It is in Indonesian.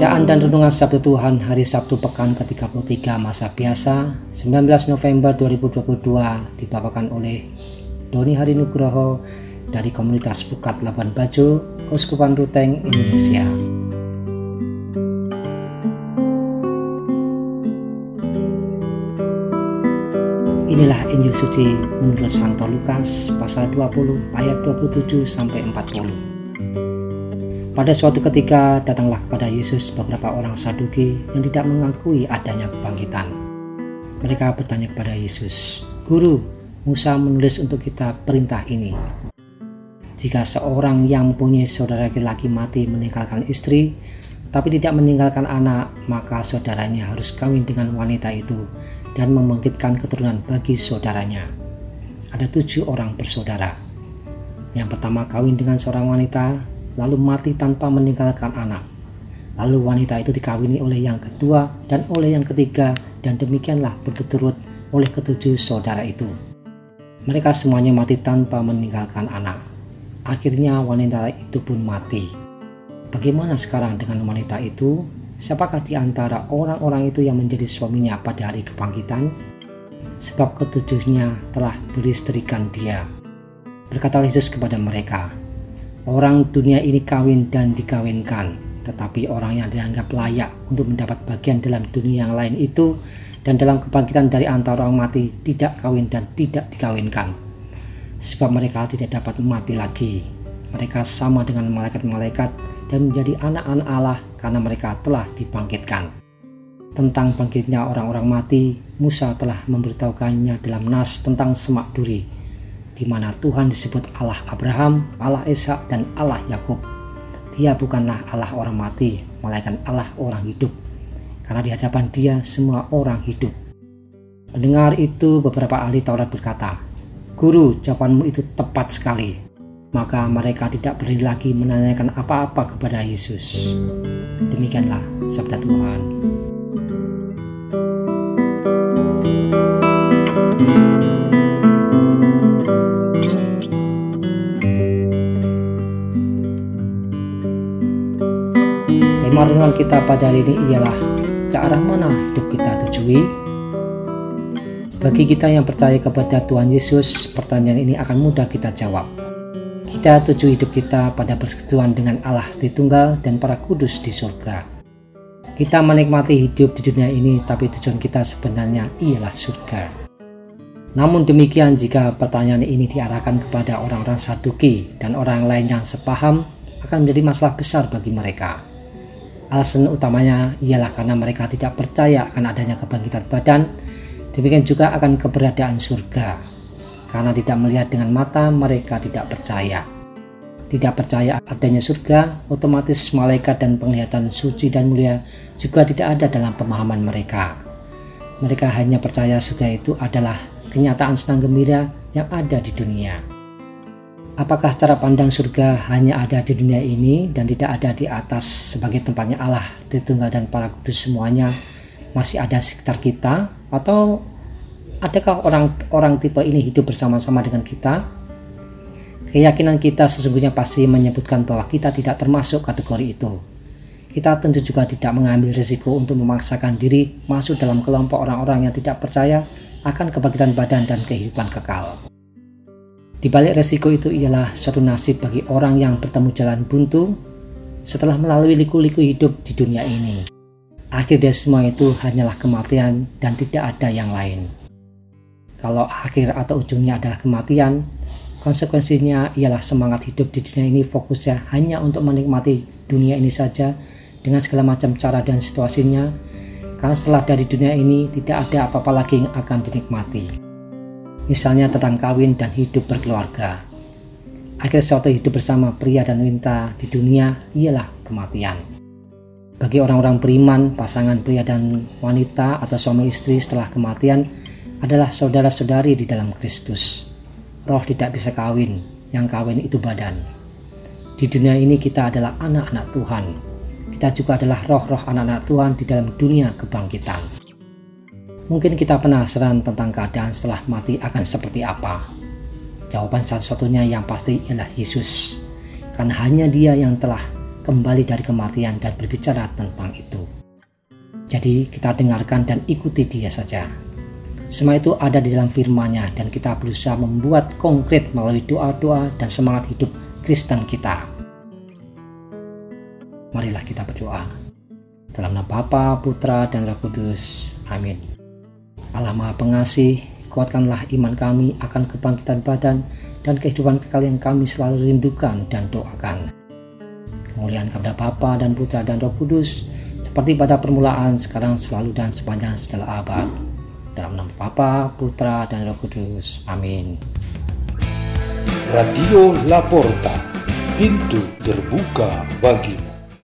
Bacaan dan Renungan Sabtu Tuhan Hari Sabtu Pekan ke-33 Masa Biasa 19 November 2022 dibawakan oleh Doni Hari Nugroho dari komunitas Bukat Labuan Bajo, Uskupan Ruteng, Indonesia. Inilah Injil suci menurut Santo Lukas pasal 20 ayat 27 sampai 40. Pada suatu ketika datanglah kepada Yesus beberapa orang Saduki yang tidak mengakui adanya kebangkitan. Mereka bertanya kepada Yesus, "Guru, Musa menulis untuk kita perintah ini. Jika seorang yang mempunyai saudara laki-laki mati meninggalkan istri, tapi tidak meninggalkan anak, maka saudaranya harus kawin dengan wanita itu dan membangkitkan keturunan bagi saudaranya. Ada tujuh orang bersaudara. Yang pertama kawin dengan seorang wanita, lalu mati tanpa meninggalkan anak. Lalu wanita itu dikawini oleh yang kedua dan oleh yang ketiga dan demikianlah berturut oleh ketujuh saudara itu. Mereka semuanya mati tanpa meninggalkan anak. Akhirnya wanita itu pun mati. Bagaimana sekarang dengan wanita itu? Siapakah di antara orang-orang itu yang menjadi suaminya pada hari kebangkitan? Sebab ketujuhnya telah beristrikan dia. Berkata Yesus kepada mereka, Orang dunia ini kawin dan dikawinkan, tetapi orang yang dianggap layak untuk mendapat bagian dalam dunia yang lain itu dan dalam kebangkitan dari antara orang mati tidak kawin dan tidak dikawinkan. Sebab mereka tidak dapat mati lagi. Mereka sama dengan malaikat-malaikat dan menjadi anak-anak Allah karena mereka telah dibangkitkan. Tentang bangkitnya orang-orang mati, Musa telah memberitahukannya dalam nas tentang semak duri, di mana Tuhan disebut Allah Abraham, Allah Ishak dan Allah Yakub. Dia bukanlah Allah orang mati, melainkan Allah orang hidup, karena di hadapan dia semua orang hidup. Mendengar itu beberapa ahli Taurat berkata, Guru, jawabanmu itu tepat sekali maka mereka tidak berani lagi menanyakan apa-apa kepada Yesus. Demikianlah sabda Tuhan. Tema renungan kita pada hari ini ialah ke arah mana hidup kita tujui? Bagi kita yang percaya kepada Tuhan Yesus, pertanyaan ini akan mudah kita jawab. Kita tuju hidup kita pada persekutuan dengan Allah di tunggal dan para kudus di surga. Kita menikmati hidup di dunia ini, tapi tujuan kita sebenarnya ialah surga. Namun demikian jika pertanyaan ini diarahkan kepada orang-orang saduki dan orang lain yang sepaham, akan menjadi masalah besar bagi mereka. Alasan utamanya ialah karena mereka tidak percaya akan adanya kebangkitan badan, demikian juga akan keberadaan surga karena tidak melihat dengan mata mereka tidak percaya. Tidak percaya adanya surga, otomatis malaikat dan penglihatan suci dan mulia juga tidak ada dalam pemahaman mereka. Mereka hanya percaya surga itu adalah kenyataan senang gembira yang ada di dunia. Apakah cara pandang surga hanya ada di dunia ini dan tidak ada di atas sebagai tempatnya Allah, Tritunggal dan para kudus semuanya masih ada sekitar kita atau Adakah orang-orang tipe ini hidup bersama-sama dengan kita? Keyakinan kita sesungguhnya pasti menyebutkan bahwa kita tidak termasuk kategori itu. Kita tentu juga tidak mengambil risiko untuk memaksakan diri masuk dalam kelompok orang-orang yang tidak percaya akan kebangkitan badan dan kehidupan kekal. Di balik risiko itu ialah suatu nasib bagi orang yang bertemu jalan buntu setelah melalui liku-liku hidup di dunia ini. Akhir dari semua itu hanyalah kematian dan tidak ada yang lain. Kalau akhir atau ujungnya adalah kematian, konsekuensinya ialah semangat hidup di dunia ini fokusnya hanya untuk menikmati dunia ini saja dengan segala macam cara dan situasinya, karena setelah dari dunia ini tidak ada apa-apa lagi yang akan dinikmati. Misalnya tentang kawin dan hidup berkeluarga. Akhir suatu hidup bersama pria dan wanita di dunia ialah kematian. Bagi orang-orang beriman, pasangan pria dan wanita atau suami istri setelah kematian adalah saudara-saudari di dalam Kristus. Roh tidak bisa kawin, yang kawin itu badan. Di dunia ini kita adalah anak-anak Tuhan. Kita juga adalah roh-roh anak-anak Tuhan di dalam dunia kebangkitan. Mungkin kita penasaran tentang keadaan setelah mati akan seperti apa. Jawaban satu-satunya yang pasti ialah Yesus. Karena hanya dia yang telah kembali dari kematian dan berbicara tentang itu. Jadi kita dengarkan dan ikuti dia saja. Semua itu ada di dalam firman-Nya dan kita berusaha membuat konkret melalui doa-doa dan semangat hidup Kristen kita. Marilah kita berdoa. Dalam nama Bapa, Putra, dan Roh Kudus. Amin. Allah Maha Pengasih, Kuatkanlah iman kami akan kebangkitan badan dan kehidupan kekal yang kami selalu rindukan dan doakan. Kemuliaan kepada Bapa dan Putra dan Roh Kudus, seperti pada permulaan, sekarang, selalu, dan sepanjang segala abad. Dalam nama Bapa, Putra, dan Roh Kudus. Amin. Radio Laporta, pintu terbuka bagimu.